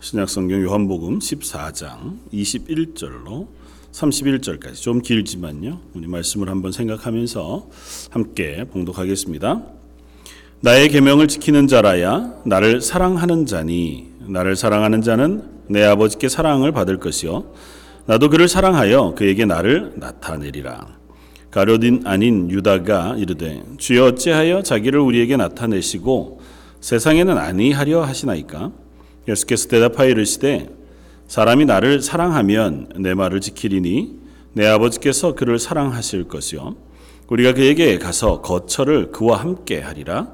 신약성경 요한복음 14장 21절로 31절까지 좀 길지만요. 우리 말씀을 한번 생각하면서 함께 봉독하겠습니다. 나의 계명을 지키는 자라야 나를 사랑하는 자니 나를 사랑하는 자는 내 아버지께 사랑을 받을 것이요 나도 그를 사랑하여 그에게 나를 나타내리라. 가룟인 아닌 유다가 이르되 주여 어찌하여 자기를 우리에게 나타내시고 세상에는 아니하려 하시나이까 예수께서 대답하여 이르시되 사람이 나를 사랑하면 내 말을 지키리니 내 아버지께서 그를 사랑하실 것이요. 우리가 그에게 가서 거처를 그와 함께 하리라.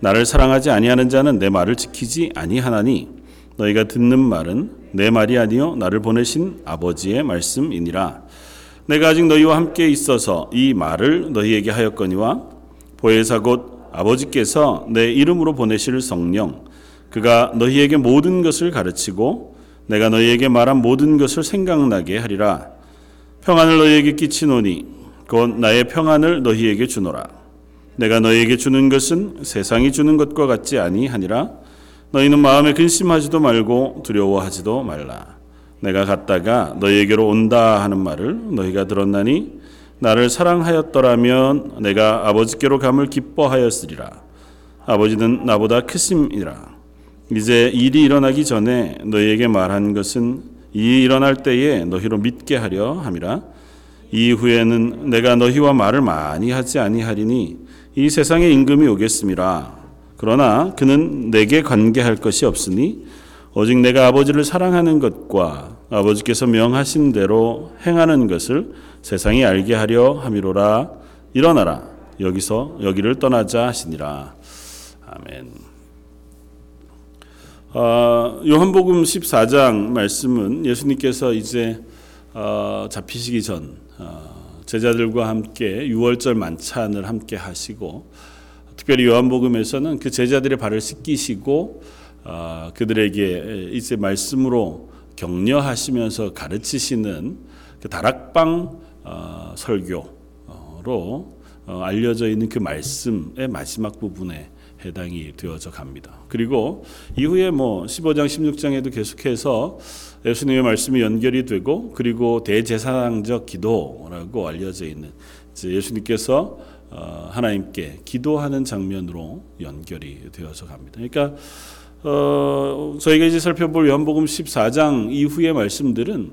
나를 사랑하지 아니하는 자는 내 말을 지키지 아니하나니 너희가 듣는 말은 내 말이 아니요 나를 보내신 아버지의 말씀이니라. 내가 아직 너희와 함께 있어서 이 말을 너희에게 하였거니와 보혜사 곧 아버지께서 내 이름으로 보내실 성령 그가 너희에게 모든 것을 가르치고 내가 너희에게 말한 모든 것을 생각나게 하리라. 평안을 너희에게 끼치노니 곧 나의 평안을 너희에게 주노라. 내가 너희에게 주는 것은 세상이 주는 것과 같지 아니하니라. 너희는 마음에 근심하지도 말고 두려워하지도 말라. 내가 갔다가 너희에게로 온다 하는 말을 너희가 들었나니 나를 사랑하였더라면 내가 아버지께로 감을 기뻐하였으리라. 아버지는 나보다 크심이라. 이제 일이 일어나기 전에 너희에게 말한 것은 이 일어날 때에 너희로 믿게 하려 함이라. 이후에는 내가 너희와 말을 많이 하지 아니하리니 이 세상에 임금이 오겠음이라. 그러나 그는 내게 관계할 것이 없으니 오직 내가 아버지를 사랑하는 것과 아버지께서 명하신 대로 행하는 것을 세상이 알게 하려 함이로라. 일어나라. 여기서 여기를 떠나자 하시니라. 아멘. 어, 요한복음 14장 말씀은 예수님께서 이제 어, 잡히시기 전 어, 제자들과 함께 유월절 만찬을 함께 하시고 특별히 요한복음에서는 그 제자들의 발을 씻기시고 어, 그들에게 이제 말씀으로 격려하시면서 가르치시는 그 다락방 어, 설교로 어, 알려져 있는 그 말씀의 마지막 부분에 해당이 되어져 갑니다. 그리고 이후에 뭐 15장 16장에도 계속해서 예수님의 말씀이 연결이 되고 그리고 대제사장적 기도라고 알려져 있는 예수님께서 어, 하나님께 기도하는 장면으로 연결이 되어서 갑니다. 그러니까 어, 저희가 이제 살펴볼 요한복음 14장 이후의 말씀들은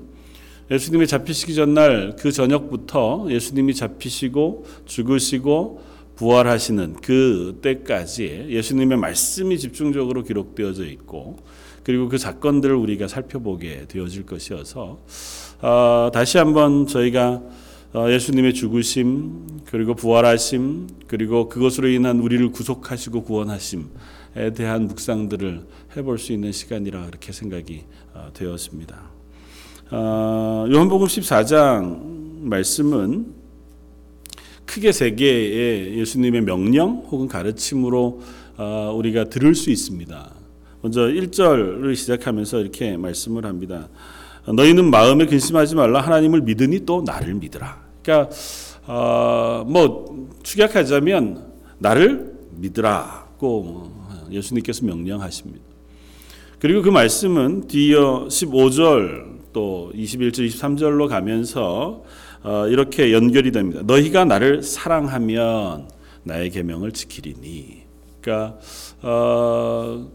예수님이 잡히시기 전날 그 저녁부터 예수님이 잡히시고 죽으시고 부활하시는 그 때까지 예수님의 말씀이 집중적으로 기록되어져 있고 그리고 그 사건들을 우리가 살펴보게 되어질 것이어서 어, 다시 한번 저희가 어, 예수님의 죽으심 그리고 부활하심 그리고 그것으로 인한 우리를 구속하시고 구원하심에 대한 묵상들을 해볼 수 있는 시간이라 그렇게 생각이 어, 되었습니다. 어, 요한복음 14장 말씀은 크게 세 개의 예수님의 명령 혹은 가르침으로 어, 우리가 들을 수 있습니다. 먼저 1절을 시작하면서 이렇게 말씀을 합니다. 너희는 마음에 근심하지 말라 하나님을 믿으니 또 나를 믿으라. 그러니까 어, 뭐 축약하자면 나를 믿으라고 예수님께서 명령하십니다. 그리고 그 말씀은 뒤어 15절 또 21절 23절로 가면서 어, 이렇게 연결이 됩니다. 너희가 나를 사랑하면 나의 계명을 지키리니. 그러니까 어,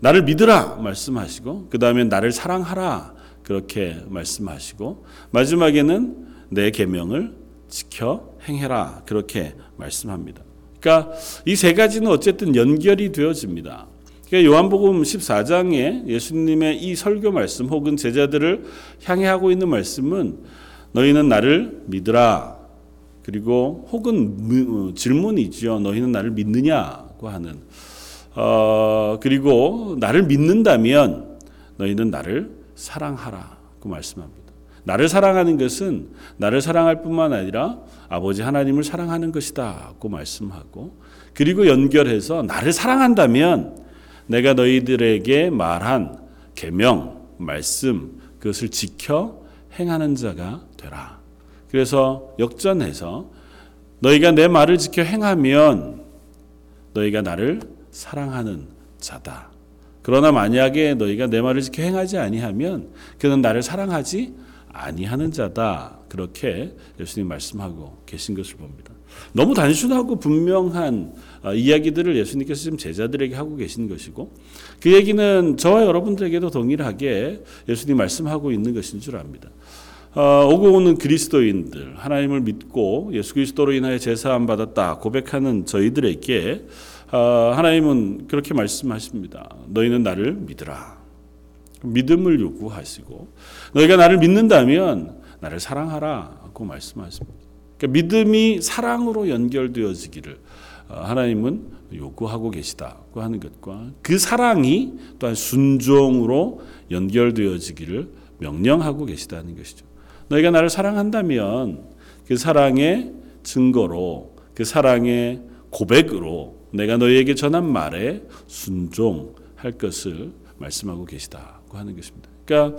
나를 믿으라 말씀하시고 그 다음에 나를 사랑하라 그렇게 말씀하시고 마지막에는 내 계명을 지켜 행해라 그렇게 말씀합니다. 그러니까 이 세 가지는 어쨌든 연결이 되어집니다. 그러니까 요한복음 14장에 예수님의 이 설교 말씀 혹은 제자들을 향해 하고 있는 말씀은 너희는 나를 믿으라. 그리고 혹은 질문이죠. 너희는 나를 믿느냐고 하는. 어, 그리고 나를 믿는다면 너희는 나를 사랑하라고 말씀합니다. 나를 사랑하는 것은 나를 사랑할 뿐만 아니라 아버지 하나님을 사랑하는 것이다고 말씀하고 그리고 연결해서 나를 사랑한다면 내가 너희들에게 말한 계명 말씀 그것을 지켜 행하는 자가 되라. 그래서 역전해서 너희가 내 말을 지켜 행하면 너희가 나를 사랑하는 자다. 그러나 만약에 너희가 내 말을 지켜 행하지 아니하면 그는 나를 사랑하지 아니하는 자다. 그렇게 예수님 말씀하고 계신 것을 봅니다. 너무 단순하고 분명한 어, 이야기들을 예수님께서 지금 제자들에게 하고 계신 것이고 그 얘기는 저와 여러분들에게도 동일하게 예수님 말씀하고 있는 것인 줄 압니다. 어, 오고 오는 그리스도인들 하나님을 믿고 예수 그리스도로 인하여 제사함 받았다 고백하는 저희들에게 어, 하나님은 그렇게 말씀하십니다. 너희는 나를 믿으라. 믿음을 요구하시고 너희가 나를 믿는다면 나를 사랑하라고 말씀하십니다. 그러니까 믿음이 사랑으로 연결되어지기를 어, 하나님은 요구하고 계시다고 하는 것과 그 사랑이 또한 순종으로 연결되어지기를 명령하고 계시다는 것이죠. 너희가 나를 사랑한다면 그 사랑의 증거로 그 사랑의 고백으로 내가 너희에게 전한 말에 순종할 것을 말씀하고 계시다고 하는 것입니다. 그러니까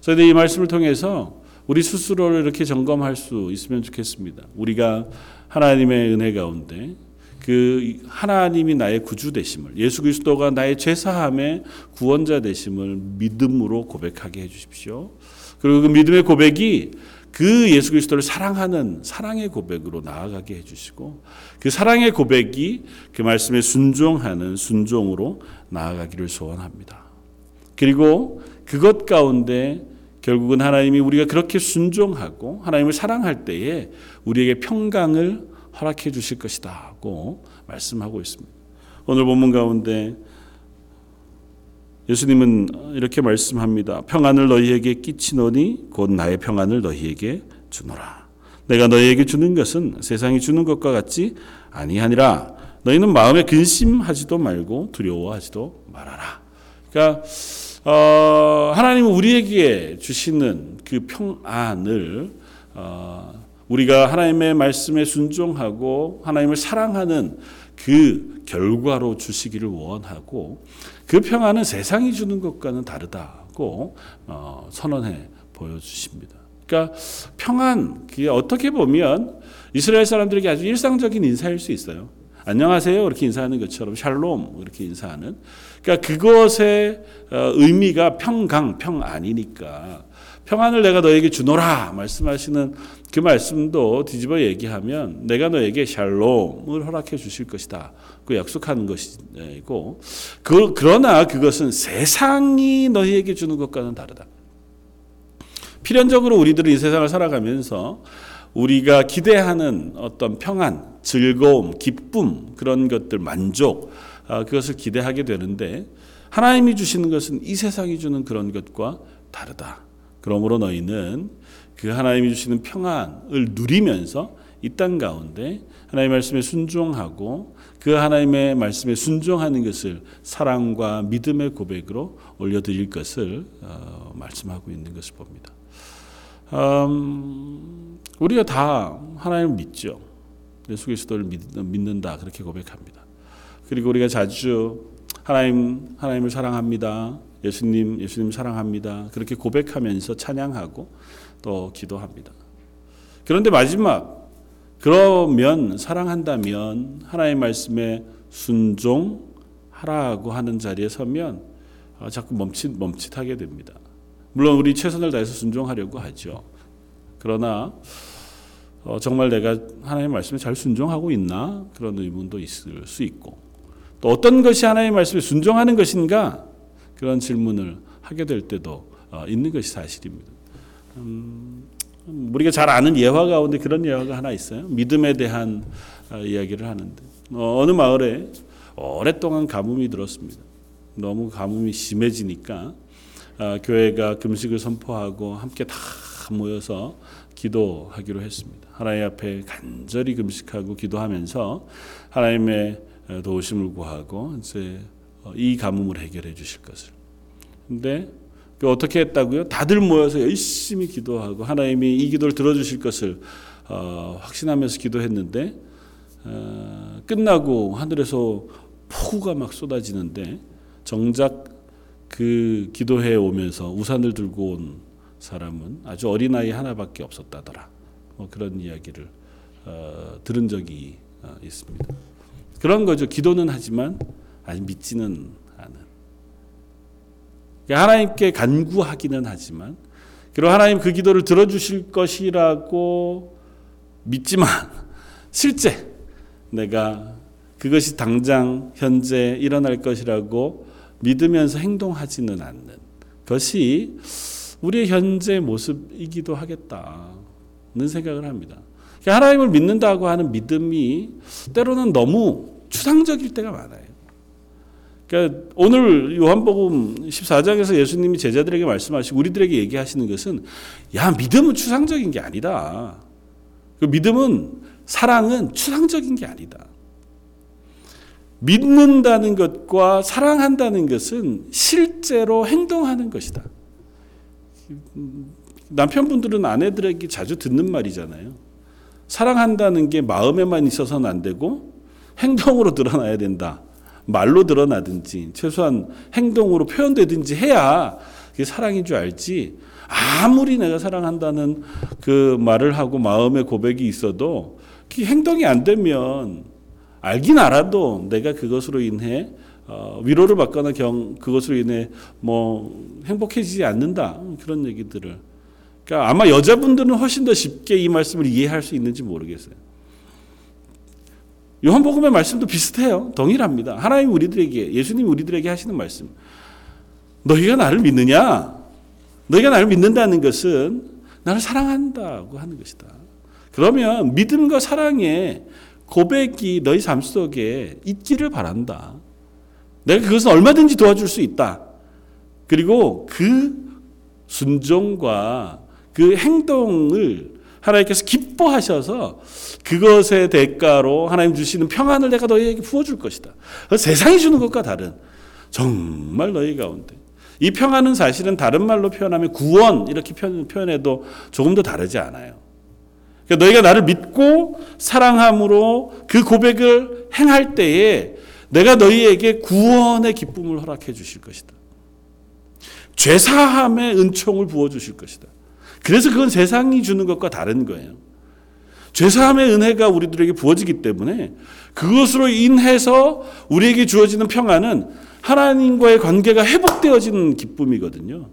저희들 이 말씀을 통해서 우리 스스로를 이렇게 점검할 수 있으면 좋겠습니다. 우리가 하나님의 은혜 가운데 그 하나님이 나의 구주 되심을 예수 그리스도가 나의 죄 사함의 구원자 되심을 믿음으로 고백하게 해 주십시오. 그리고 그 믿음의 고백이 그 예수 그리스도를 사랑하는 사랑의 고백으로 나아가게 해 주시고 그 사랑의 고백이 그 말씀에 순종하는 순종으로 나아가기를 소원합니다. 그리고 그것 가운데 결국은 하나님이 우리가 그렇게 순종하고 하나님을 사랑할 때에 우리에게 평강을 허락해 주실 것이다고 말씀하고 있습니다. 오늘 본문 가운데 예수님은 이렇게 말씀합니다. 평안을 너희에게 끼치노니 곧 나의 평안을 너희에게 주노라. 내가 너희에게 주는 것은 세상이 주는 것과 같지 아니하니라. 너희는 마음에 근심하지도 말고 두려워하지도 말아라. 그러니까 어, 하나님은 우리에게 주시는 그 평안을 어, 우리가 하나님의 말씀에 순종하고 하나님을 사랑하는 그 결과로 주시기를 원하고 그 평안은 세상이 주는 것과는 다르다고 어, 선언해 보여주십니다. 그러니까 평안 그게 어떻게 보면 이스라엘 사람들에게 아주 일상적인 인사일 수 있어요. 안녕하세요 이렇게 인사하는 것처럼 샬롬 이렇게 인사하는 그러니까 그것의 어, 의미가 평강 평안이니까 평안을 내가 너에게 주노라 말씀하시는 그 말씀도 뒤집어 얘기하면 내가 너에게 샬롬을 허락해 주실 것이다. 그 약속하는 것이고 그, 그러나 그것은 세상이 너희에게 주는 것과는 다르다. 필연적으로 우리들은 이 세상을 살아가면서 우리가 기대하는 어떤 평안, 즐거움, 기쁨 그런 것들 만족 아, 그것을 기대하게 되는데 하나님이 주시는 것은 이 세상이 주는 그런 것과 다르다. 그러므로 너희는 그 하나님이 주시는 평안을 누리면서 이 땅 가운데 하나님의 말씀에 순종하고 그 하나님의 말씀에 순종하는 것을 사랑과 믿음의 고백으로 올려드릴 것을 어, 말씀하고 있는 것을 봅니다. 음, 우리가 다 하나님을 믿죠. 예수 그리스도를 믿는다 그렇게 고백합니다. 그리고 우리가 자주 하나님 하나님을 사랑합니다. 예수님 예수님 사랑합니다. 그렇게 고백하면서 찬양하고 또 기도합니다. 그런데 마지막 그러면 사랑한다면 하나님 말씀에 순종하라고 하는 자리에 서면 어, 자꾸 멈칫 멈칫하게 됩니다. 물론 우리 최선을 다해서 순종하려고 하죠. 그러나 어, 정말 내가 하나님 말씀에 잘 순종하고 있나 그런 의문도 있을 수 있고 또 어떤 것이 하나님 말씀에 순종하는 것인가 그런 질문을 하게 될 때도 어, 있는 것이 사실입니다. 음, 우리가 잘 아는 예화 가운데 그런 예화가 하나 있어요. 믿음에 대한 어, 이야기를 하는데 어, 어느 마을에 오랫동안 가뭄이 들었습니다. 너무 가뭄이 심해지니까 교회가 금식을 선포하고 함께 다 모여서 기도하기로 했습니다. 하나님 앞에 간절히 금식하고 기도하면서 하나님의 도우심을 구하고 이제 어, 이 가뭄을 해결해 주실 것을. 근데 그 어떻게 했다고요? 다들 모여서 열심히 기도하고 하나님이 이 기도를 들어주실 것을 어, 확신하면서 기도했는데 어, 끝나고 하늘에서 폭우가 막 쏟아지는데 정작 그 기도해 오면서 우산을 들고 온 사람은 아주 어린 아이 하나밖에 없었다더라. 뭐 그런 이야기를 어, 들은 적이 어, 있습니다. 그런 거죠. 기도는 하지만 아직 믿지는 않은. 그러니까 하나님께 간구하기는 하지만 그리고 하나님 그 기도를 들어주실 것이라고 믿지만 실제 내가 그것이 당장 현재 일어날 것이라고 믿으면서 행동하지는 않는 것이 우리의 현재 모습이기도 하겠다는 생각을 합니다. 그러니까 하나님을 믿는다고 하는 믿음이 때로는 너무 추상적일 때가 많아요. 그러니까 오늘 요한복음 14장에서 예수님이 제자들에게 말씀하시고 우리들에게 얘기하시는 것은 야 믿음은 추상적인 게 아니다. 그 믿음은 사랑은 추상적인 게 아니다. 믿는다는 것과 사랑한다는 것은 실제로 행동하는 것이다. 남편분들은 아내들에게 자주 듣는 말이잖아요. 사랑한다는 게 마음에만 있어서는 안 되고 행동으로 드러나야 된다. 말로 드러나든지 최소한 행동으로 표현되든지 해야 그게 사랑인 줄 알지. 아무리 내가 사랑한다는 그 말을 하고 마음의 고백이 있어도 그 행동이 안 되면 알긴 알아도 내가 그것으로 인해 어, 위로를 받거나 경 그것으로 인해 뭐 행복해지지 않는다 그런 얘기들을 그러니까 아마 여자분들은 훨씬 더 쉽게 이 말씀을 이해할 수 있는지 모르겠어요. 요한복음의 말씀도 비슷해요. 동일합니다. 하나님 우리들에게 예수님 우리들에게 하시는 말씀. 너희가 나를 믿느냐? 너희가 나를 믿는다는 것은 나를 사랑한다고 하는 것이다. 그러면 믿음과 사랑의 고백이 너희 삶 속에 있기를 바란다. 내가 그것은 얼마든지 도와줄 수 있다. 그리고 그 순종과 그 행동을 하나님께서 기뻐하셔서 그것의 대가로 하나님 주시는 평안을 내가 너희에게 부어줄 것이다. 세상이 주는 것과 다른 정말 너희 가운데 이 평안은 사실은 다른 말로 표현하면 구원 이렇게 표현해도 조금 더 다르지 않아요. 그러니까 너희가 나를 믿고 사랑함으로 그 고백을 행할 때에 내가 너희에게 구원의 기쁨을 허락해 주실 것이다. 죄사함의 은총을 부어 주실 것이다. 그래서 그건 세상이 주는 것과 다른 거예요. 죄사함의 은혜가 우리들에게 부어지기 때문에 그것으로 인해서 우리에게 주어지는 평안은 하나님과의 관계가 회복되어지는 기쁨이거든요.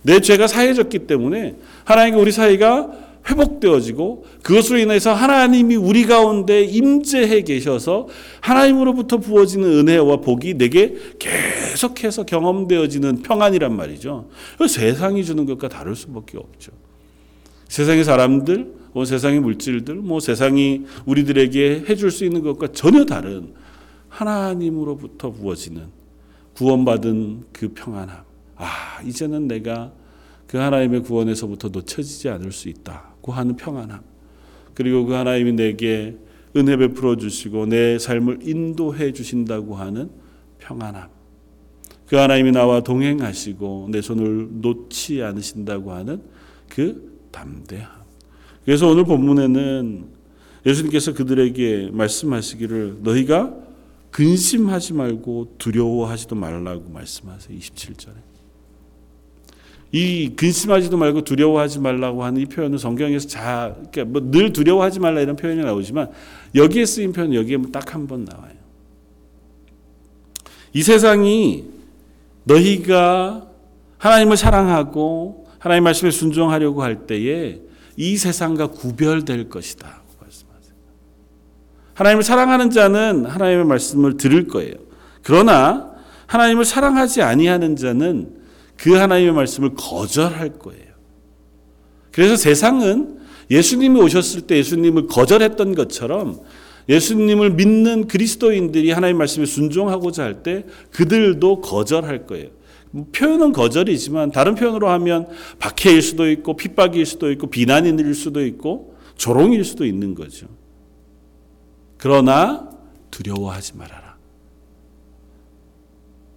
내 죄가 사해졌기 때문에 하나님과 우리 사이가 회복되어지고 그것으로 인해서 하나님이 우리 가운데 임재해 계셔서 하나님으로부터 부어지는 은혜와 복이 내게 계속해서 경험되어지는 평안이란 말이죠. 세상이 주는 것과 다를 수밖에 없죠. 세상의 사람들, 뭐 세상의 물질들, 뭐 세상이 우리들에게 해줄 수 있는 것과 전혀 다른 하나님으로부터 부어지는 구원받은 그 평안함. 아, 이제는 내가 그 하나님의 구원에서부터 놓쳐지지 않을 수 있다 고 하는 평안함. 그리고 그 하나님이 내게 은혜 베풀어 주시고 내 삶을 인도해 주신다고 하는 평안함. 그 하나님이 나와 동행하시고 내 손을 놓지 않으신다고 하는 그 담대함. 그래서 오늘 본문에는 예수님께서 그들에게 말씀하시기를 너희가 근심하지 말고 두려워하지도 말라고 말씀하세요. 27절에. 이 근심하지도 말고 두려워하지 말라고 하는 이 표현은 성경에서 자, 그러니까 뭐 늘 두려워하지 말라 이런 표현이 나오지만 여기에 쓰인 표현 여기에 딱 한 번 나와요. 이 세상이 너희가 하나님을 사랑하고 하나님 말씀에 순종하려고 할 때에 이 세상과 구별될 것이다. 하나님을 사랑하는 자는 하나님의 말씀을 들을 거예요. 그러나 하나님을 사랑하지 아니하는 자는 그 하나님의 말씀을 거절할 거예요. 그래서 세상은 예수님이 오셨을 때 예수님을 거절했던 것처럼 예수님을 믿는 그리스도인들이 하나님 말씀에 순종하고자 할 때 그들도 거절할 거예요. 표현은 거절이지만 다른 표현으로 하면 박해일 수도 있고 핍박일 수도 있고 비난일 수도 있고 조롱일 수도 있는 거죠. 그러나 두려워하지 말아라.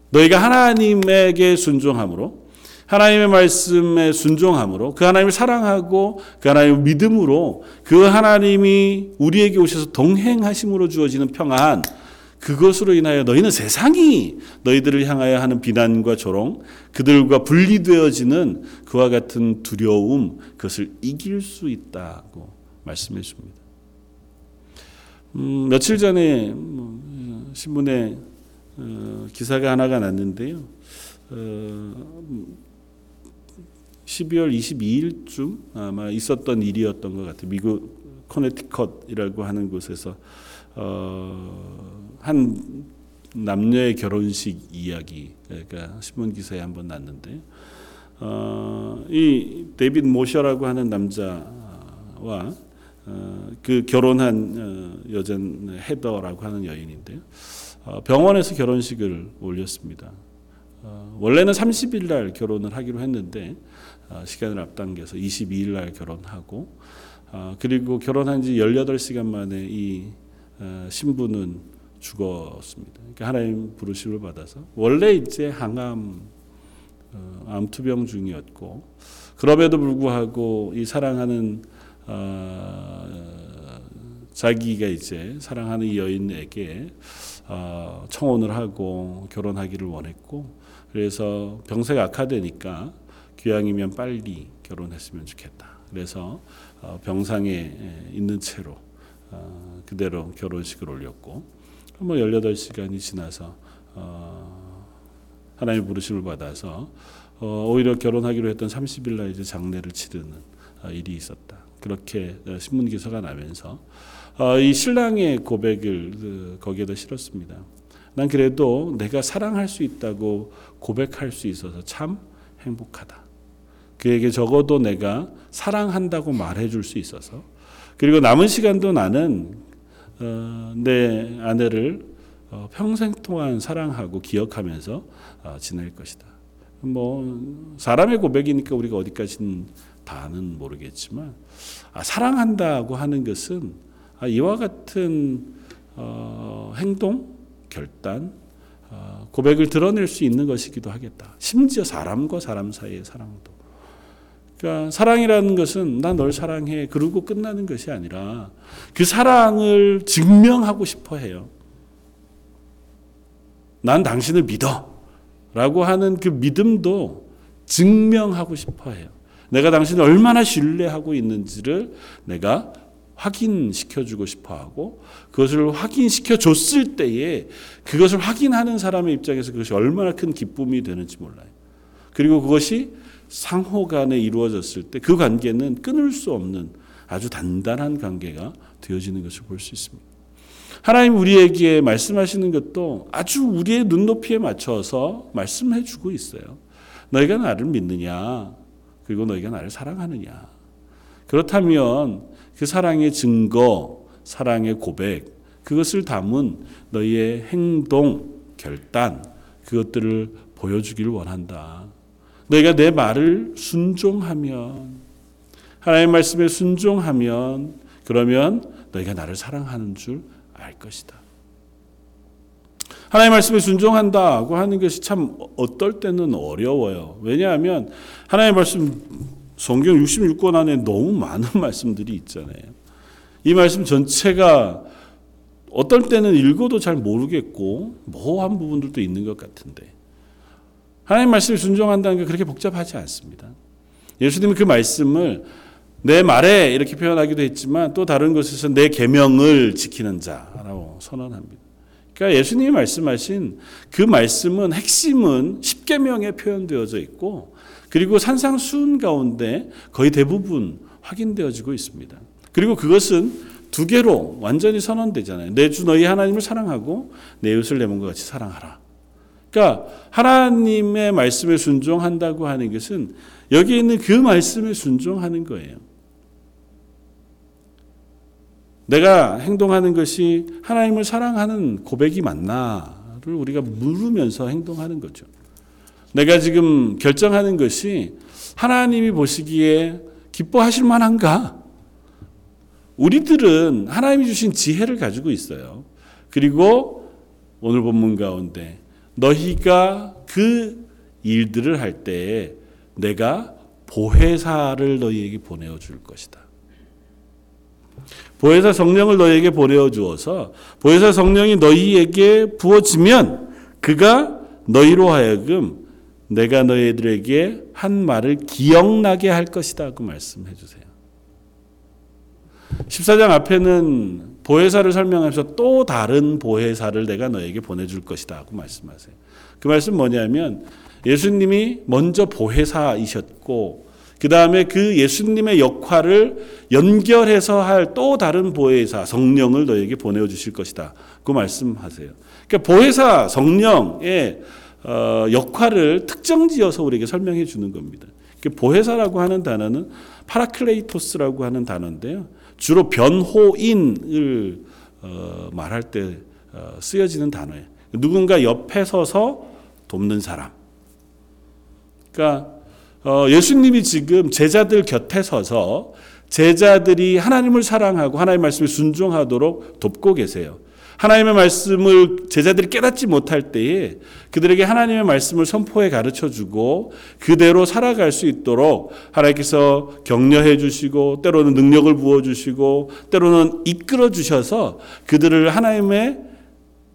너희가 하나님에게 순종함으로 하나님의 말씀에 순종함으로 그 하나님을 사랑하고 그 하나님을 믿음으로 그 하나님이 우리에게 오셔서 동행하심으로 주어지는 평안 그것으로 인하여 너희는 세상이 너희들을 향하여 하는 비난과 조롱 그들과 분리되어지는 그와 같은 두려움 그것을 이길 수 있다고 말씀해 줍니다. 음, 며칠 전에 뭐, 신문에 어, 기사가 하나가 났는데요. 어, 12월 22일쯤 아마 있었던 일이었던 것 같아요. 미국 코네티컷이라고 하는 곳에서 어, 한 남녀의 결혼식 이야기 그러니까 신문 기사에 한번 났는데 어, 이 데이빗 모셔라고 하는 남자와 어, 그 결혼한 어, 여자는 헤더라고 하는 여인인데요. 어, 병원에서 결혼식을 올렸습니다. 어, 원래는 30일 날 결혼을 하기로 했는데 어, 시간을 앞당겨서 22일 날 결혼하고 어, 그리고 결혼한 지 18시간 만에 이 어, 신부는 죽었습니다. 그러니까 하나님 부르심을 받아서 원래 이제 항암 어, 암투병 중이었고 그럼에도 불구하고 이 사랑하는 어, 자기가 이제 사랑하는 이 여인에게 어, 청혼을 하고 결혼하기를 원했고 그래서 병세가 악화되니까 귀향이면 빨리 결혼했으면 좋겠다. 그래서 어, 병상에 있는 채로 어, 그대로 결혼식을 올렸고 뭐 18시간이 지나서 어, 하나님의 부르심을 받아서 어, 오히려 결혼하기로 했던 30일 날 이제 장례를 치르는 어, 일이 있었다. 그렇게 어, 신문 기사가 나면서 어, 이 신랑의 고백을 그, 거기에다 실었습니다. 난 그래도 내가 사랑할 수 있다고 고백할 수 있어서 참 행복하다. 그에게 적어도 내가 사랑한다고 말해줄 수 있어서 그리고 남은 시간도 나는 어, 내 아내를 어, 평생 동안 사랑하고 기억하면서 어, 지낼 것이다. 뭐 사람의 고백이니까 우리가 어디까지는 다는 모르겠지만 아, 사랑한다고 하는 것은 아, 이와 같은 어, 행동, 결단, 어, 고백을 드러낼 수 있는 것이기도 하겠다. 심지어 사람과 사람 사이의 사랑도. 그러니까 사랑이라는 것은 나 널 사랑해 그러고 끝나는 것이 아니라 그 사랑을 증명하고 싶어 해요. 난 당신을 믿어. 라고 하는 그 믿음도 증명하고 싶어 해요. 내가 당신을 얼마나 신뢰하고 있는지를 내가 확인시켜 주고 싶어 하고 그것을 확인시켜 줬을 때에 그것을 확인하는 사람의 입장에서 그것이 얼마나 큰 기쁨이 되는지 몰라요. 그리고 그것이 상호 간에 이루어졌을 때 그 관계는 끊을 수 없는 아주 단단한 관계가 되어지는 것을 볼 수 있습니다. 하나님 우리에게 말씀하시는 것도 아주 우리의 눈높이에 맞춰서 말씀해 주고 있어요. 너희가 나를 믿느냐? 그리고 너희가 나를 사랑하느냐? 그렇다면 그 사랑의 증거, 사랑의 고백, 그것을 담은 너희의 행동, 결단, 그것들을 보여주기를 원한다. 너희가 내 말을 순종하면, 하나님의 말씀에 순종하면, 그러면 너희가 나를 사랑하는 줄 알 것이다. 하나님의 말씀에 순종한다고 하는 것이 참 어떨 때는 어려워요. 왜냐하면 하나님의 말씀 성경 66권 안에 너무 많은 말씀들이 있잖아요. 이 말씀 전체가 어떨 때는 읽어도 잘 모르겠고 모호한 부분들도 있는 것 같은데 하나님 말씀에 순종한다는 게 그렇게 복잡하지 않습니다. 예수님은 그 말씀을 내 말에 이렇게 표현하기도 했지만 또 다른 곳에서 내 계명을 지키는 자라고 선언합니다. 그러니까 예수님이 말씀하신 그 말씀은 핵심은 십계명에 표현되어져 있고 그리고 산상수훈 가운데 거의 대부분 확인되어지고 있습니다. 그리고 그것은 두 개로 완전히 선언되잖아요. 내 주 너희 하나님을 사랑하고 내 이웃을 내 몸과 같이 사랑하라. 그러니까 하나님의 말씀에 순종한다고 하는 것은 여기 있는 그 말씀에 순종하는 거예요. 내가 행동하는 것이 하나님을 사랑하는 고백이 맞나를 우리가 물으면서 행동하는 거죠. 내가 지금 결정하는 것이 하나님이 보시기에 기뻐하실 만한가? 우리들은 하나님이 주신 지혜를 가지고 있어요. 그리고 오늘 본문 가운데 너희가 그 일들을 할때 내가 보혜사를 너희에게 보내어 줄 것이다. 보혜사 성령을 너희에게 보내어 주어서 보혜사 성령이 너희에게 부어지면 그가 너희로 하여금 내가 너희들에게 한 말을 기억나게 할 것이다. 그 말씀해 주세요. 14장 앞에는 보혜사를 설명하면서 또 다른 보혜사를 내가 너에게 보내줄 것이다. 고 말씀하세요. 그 말씀 뭐냐면 예수님이 먼저 보혜사이셨고 그 다음에 그 예수님의 역할을 연결해서 할 또 다른 보혜사 성령을 너에게 보내어 주실 것이다. 그 말씀하세요. 그러니까 보혜사 성령의 어, 역할을 특정지어서 우리에게 설명해 주는 겁니다. 보혜사라고 하는 단어는 parakletos라고 하는 단어인데요. 주로 변호인을 어, 말할 때 어, 쓰여지는 단어예요. 누군가 옆에 서서 돕는 사람. 그러니까 어, 예수님이 지금 제자들 곁에 서서 제자들이 하나님을 사랑하고 하나님의 말씀에 순종하도록 돕고 계세요. 하나님의 말씀을 제자들이 깨닫지 못할 때에 그들에게 하나님의 말씀을 선포해 가르쳐 주고 그대로 살아갈 수 있도록 하나님께서 격려해 주시고 때로는 능력을 부어 주시고 때로는 이끌어 주셔서 그들을 하나님의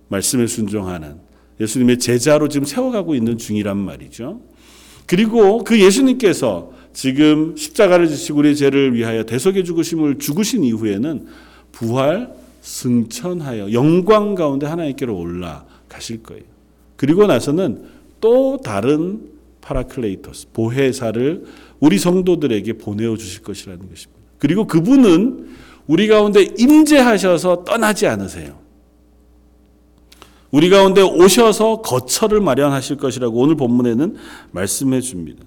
말씀에 순종하는 예수님의 제자로 지금 세워가고 있는 중이란 말이죠. 그리고 그 예수님께서 지금 십자가를 지시고 우리 죄를 위하여 대속해 죽으심을 죽으신 이후에는 부활 승천하여 영광 가운데 하나님께로 올라가실 거예요. 그리고 나서는 또 다른 parakletos 보혜사를 우리 성도들에게 보내어 주실 것이라는 것입니다. 그리고 그분은 우리 가운데 임재하셔서 떠나지 않으세요. 우리 가운데 오셔서 거처를 마련하실 것이라고 오늘 본문에는 말씀해 줍니다.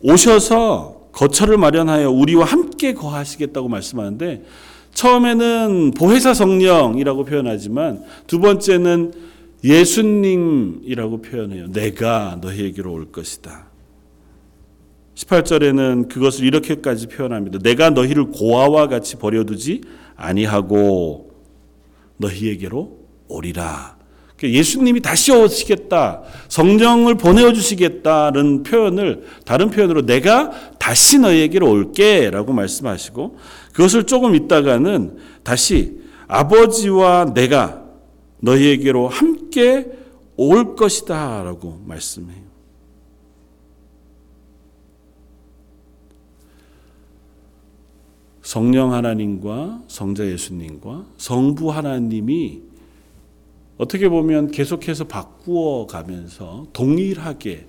오셔서 거처를 마련하여 우리와 함께 거하시겠다고 말씀하는데 처음에는 보혜사 성령이라고 표현하지만 두 번째는 예수님이라고 표현해요. 내가 너희에게로 올 것이다. 18절에는 그것을 이렇게까지 표현합니다. 내가 너희를 고아와 같이 버려두지 아니하고 너희에게로 오리라. 그러니까 예수님이 다시 오시겠다. 성령을 보내어 주시겠다는 표현을 다른 표현으로 내가 다시 너희에게로 올게라고 말씀하시고 그것을 조금 있다가는 다시 아버지와 내가 너희에게로 함께 올 것이다 라고 말씀해요. 성령 하나님과 성자 예수님과 성부 하나님이 어떻게 보면 계속해서 바꾸어 가면서 동일하게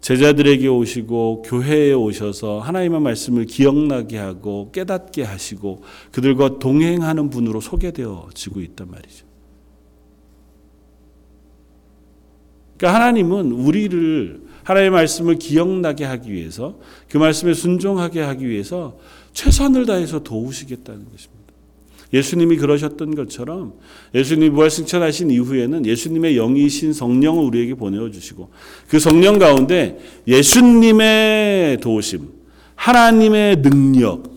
제자들에게 오시고 교회에 오셔서 하나님의 말씀을 기억나게 하고 깨닫게 하시고 그들과 동행하는 분으로 소개되어지고 있단 말이죠. 그러니까 하나님은 우리를 하나님의 말씀을 기억나게 하기 위해서 그 말씀에 순종하게 하기 위해서 최선을 다해서 도우시겠다는 것입니다. 예수님이 그러셨던 것처럼 예수님이 부활승천하신 이후에는 예수님의 영이신 성령을 우리에게 보내어 주시고 그 성령 가운데 예수님의 도우심, 하나님의 능력,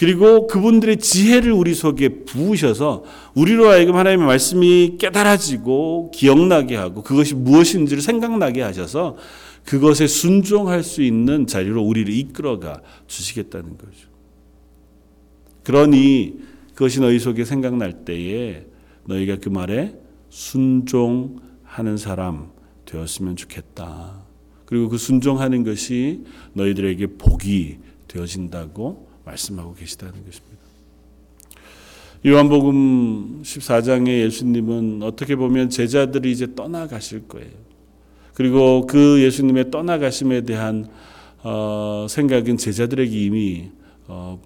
그리고 그분들의 지혜를 우리 속에 부으셔서 우리로 하여금 하나님의 말씀이 깨달아지고 기억나게 하고 그것이 무엇인지를 생각나게 하셔서 그것에 순종할 수 있는 자리로 우리를 이끌어가 주시겠다는 거죠. 그러니 그것이 너희 속에 생각날 때에 너희가 그 말에 순종하는 사람 되었으면 좋겠다. 그리고 그 순종하는 것이 너희들에게 복이 되어진다고 말씀하고 계시다는 것입니다. 요한복음 14장에 예수님은 어떻게 보면 제자들이 이제 떠나가실 거예요. 그리고 그 예수님의 떠나가심에 대한 어, 생각은 제자들에게 이미 어,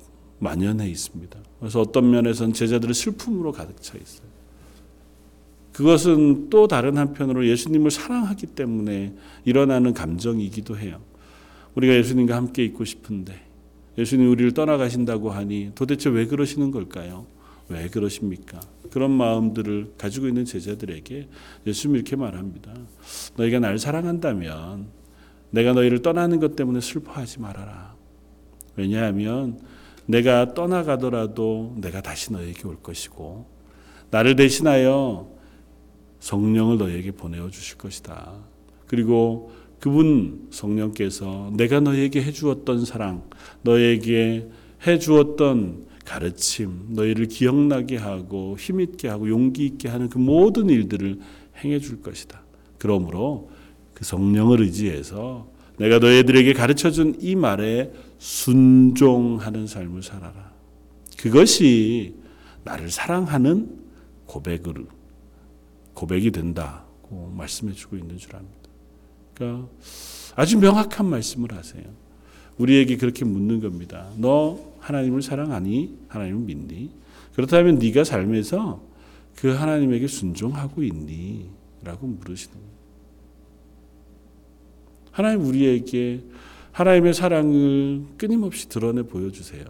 만연해 있습니다. 그래서 어떤 면에서는 제자들의 슬픔으로 가득 차 있어요. 그것은 또 다른 한편으로 예수님을 사랑하기 때문에 일어나는 감정이기도 해요. 우리가 예수님과 함께 있고 싶은데 예수님 우리를 떠나가신다고 하니 도대체 왜 그러시는 걸까요? 왜 그러십니까? 그런 마음들을 가지고 있는 제자들에게 예수님이 이렇게 말합니다. 너희가 날 사랑한다면 내가 너희를 떠나는 것 때문에 슬퍼하지 말아라. 왜냐하면 내가 떠나가더라도 내가 다시 너에게 올 것이고 나를 대신하여 성령을 너에게 보내어 주실 것이다. 그리고 그분 성령께서 내가 너에게 해 주었던 사랑, 너에게 해 주었던 가르침, 너희를 기억나게 하고 힘 있게 하고 용기 있게 하는 그 모든 일들을 행해 줄 것이다. 그러므로 그 성령을 의지해서 내가 너희들에게 가르쳐 준 이 말에 순종하는 삶을 살아라. 그것이 나를 사랑하는 고백을 고백이 된다고 말씀해 주고 있는 줄 압니다. 그러니까 아주 명확한 말씀을 하세요. 우리에게 그렇게 묻는 겁니다. 너 하나님을 사랑하니? 하나님을 믿니? 그렇다면 네가 삶에서 그 하나님에게 순종하고 있니? 라고 물으시는 거예요. 하나님 우리에게 하나님의 사랑을 끊임없이 드러내 보여주세요.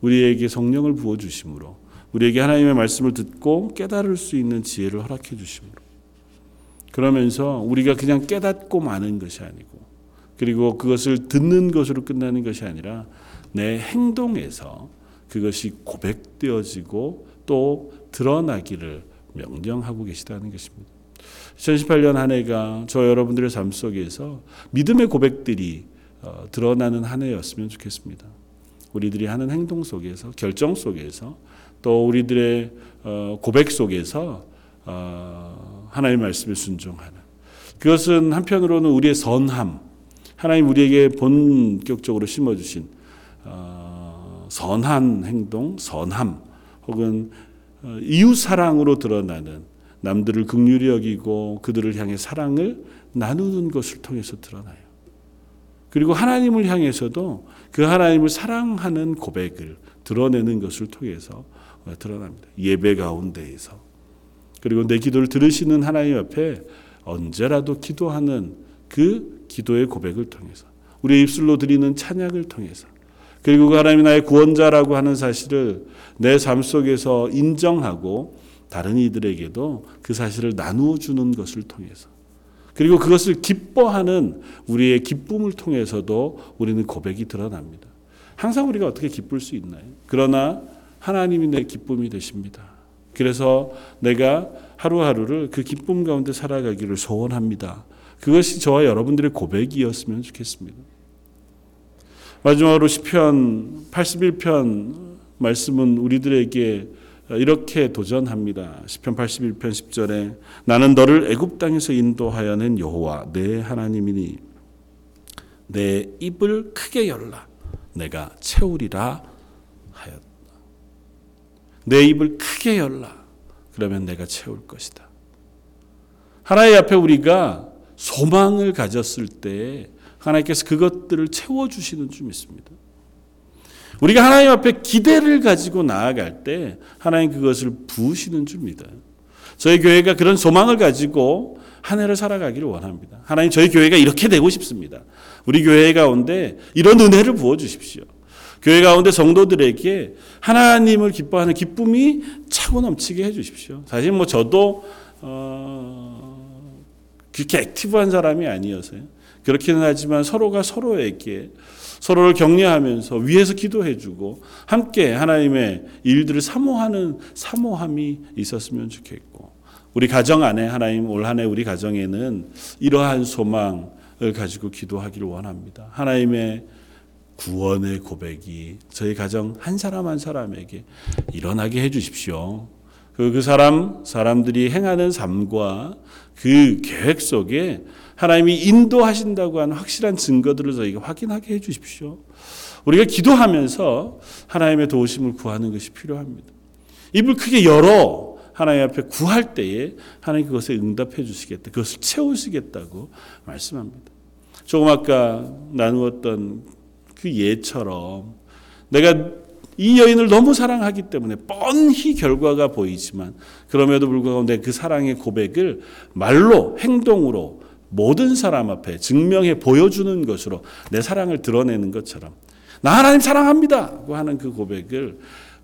우리에게 성령을 부어 주심으로 우리에게 하나님의 말씀을 듣고 깨달을 수 있는 지혜를 허락해 주심으로 그러면서 우리가 그냥 깨닫고 마는 것이 아니고 그리고 그것을 듣는 것으로 끝나는 것이 아니라 내 행동에서 그것이 고백되어지고 또 드러나기를 명령하고 계시다는 것입니다. 2018년 한 해가 저 여러분들의 삶 속에서 믿음의 고백들이 어, 드러나는 한 해였으면 좋겠습니다. 우리들이 하는 행동 속에서 결정 속에서 또 우리들의 어, 고백 속에서 어, 하나님의 말씀에 순종하는 그것은 한편으로는 우리의 선함 하나님 우리에게 본격적으로 심어주신 선한 행동 선함 혹은 이웃 사랑으로 드러나는 남들을 극률히 여기고 그들을 향해 사랑을 나누는 것을 통해서 드러나요. 그리고 하나님을 향해서도 그 하나님을 사랑하는 고백을 드러내는 것을 통해서 드러납니다. 예배 가운데에서. 그리고 내 기도를 들으시는 하나님 앞에 언제라도 기도하는 그 기도의 고백을 통해서 우리의 입술로 드리는 찬양을 통해서 그리고 그 하나님이 나의 구원자라고 하는 사실을 내 삶 속에서 인정하고 다른 이들에게도 그 사실을 나누어 주는 것을 통해서 그리고 그것을 기뻐하는 우리의 기쁨을 통해서도 우리는 고백이 드러납니다. 항상 우리가 어떻게 기쁠 수 있나요? 그러나 하나님이 내 기쁨이 되십니다. 그래서 내가 하루하루를 그 기쁨 가운데 살아가기를 소원합니다. 그것이 저와 여러분들의 고백이었으면 좋겠습니다. 마지막으로 시편 81편 말씀은 우리들에게 이렇게 도전합니다. 시편 81편 10절에 나는 너를 애굽 땅에서 인도하여 낸 여호와 내 하나님이니 내 입을 크게 열라 내가 채우리라 하였다. 내 입을 크게 열라 그러면 내가 채울 것이다. 하나님 앞에 우리가 소망을 가졌을 때 하나님께서 그것들을 채워 주시는 줄 믿습니다. 우리가 하나님 앞에 기대를 가지고 나아갈 때 하나님 그것을 부으시는 줄 믿어요. 저희 교회가 그런 소망을 가지고 한 해를 살아가기를 원합니다. 하나님 저희 교회가 이렇게 되고 싶습니다. 우리 교회 가운데 이런 은혜를 부어 주십시오. 교회 가운데 성도들에게 하나님을 기뻐하는 기쁨이 차고 넘치게 해 주십시오. 사실 뭐 저도 어 그렇게 액티브한 사람이 아니어서요. 그렇기는 하지만 서로가 서로에게 서로를 격려하면서 위에서 기도해주고 함께 하나님의 일들을 사모하는 사모함이 있었으면 좋겠고 우리 가정 안에 하나님 올 한 해 우리 가정에는 이러한 소망을 가지고 기도하기를 원합니다. 하나님의 구원의 고백이 저희 가정 한 사람 한 사람에게 일어나게 해 주십시오. 그, 그 사람, 사람들이 행하는 삶과 그 계획 속에 하나님이 인도하신다고 하는 확실한 증거들을 저희가 확인하게 해 주십시오. 우리가 기도하면서 하나님의 도우심을 구하는 것이 필요합니다. 입을 크게 열어 하나님 앞에 구할 때에 하나님 그것에 응답해 주시겠다. 그것을 채우시겠다고 말씀합니다. 조금 아까 나누었던 그 예처럼 내가 이 여인을 너무 사랑하기 때문에 뻔히 결과가 보이지만 그럼에도 불구하고 내 그 사랑의 고백을 말로 행동으로 모든 사람 앞에 증명해 보여주는 것으로 내 사랑을 드러내는 것처럼 나 하나님 사랑합니다 하는 그 고백을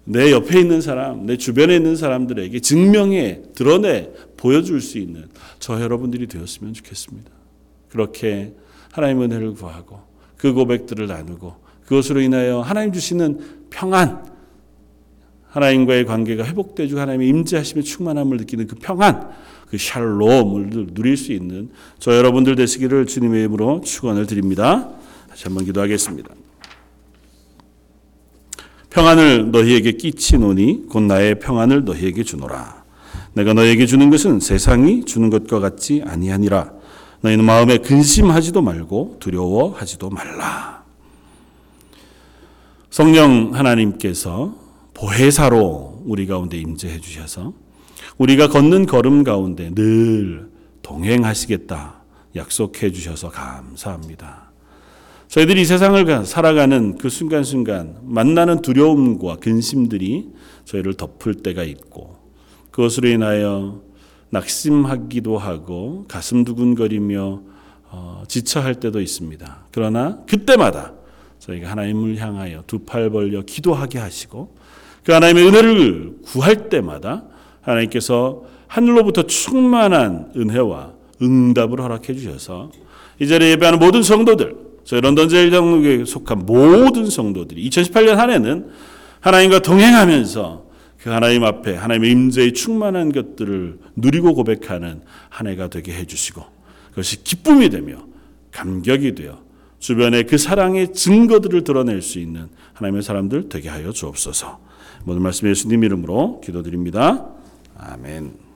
내 옆에 있는 사람, 내 주변에 있는 사람들에게 증명해 드러내 보여줄 수 있는 저 여러분들이 되었으면 좋겠습니다. 그렇게 하나님 은혜를 구하고 그 고백들을 나누고 그것으로 인하여 하나님 주시는 평안, 하나님과의 관계가 회복되고 하나님의 임재하심의 충만함을 느끼는 그 평안, 그 샬롬을 누릴 수 있는 저 여러분들 되시기를 주님의 이름으로 축원을 드립니다. 다시 한번 기도하겠습니다. 평안을 너희에게 끼치노니 곧 나의 평안을 너희에게 주노라. 내가 너희에게 주는 것은 세상이 주는 것과 같지 아니하니라. 너희는 마음에 근심하지도 말고 두려워하지도 말라. 성령 하나님께서 보혜사로 우리 가운데 임재해 주셔서 우리가 걷는 걸음 가운데 늘 동행하시겠다 약속해 주셔서 감사합니다. 저희들이 이 세상을 가- 살아가는 그 순간순간 만나는 두려움과 근심들이 저희를 덮을 때가 있고 그것으로 인하여 낙심하기도 하고 가슴 두근거리며 어, 지쳐할 때도 있습니다. 그러나 그때마다 저희가 하나님을 향하여 두 팔 벌려 기도하게 하시고 그 하나님의 은혜를 구할 때마다 하나님께서 하늘로부터 충만한 은혜와 응답을 허락해 주셔서 이 자리에 예배하는 모든 성도들, 저희 런던 제일장로교에 속한 모든 성도들이 2018년 한 해는 하나님과 동행하면서 그 하나님 앞에 하나님의 임재의 충만한 것들을 누리고 고백하는 한 해가 되게 해 주시고 그것이 기쁨이 되며 감격이 되어 주변에 그 사랑의 증거들을 드러낼 수 있는 하나님의 사람들 되게 하여 주옵소서. 모든 말씀 예수님 이름으로 기도드립니다. 아멘.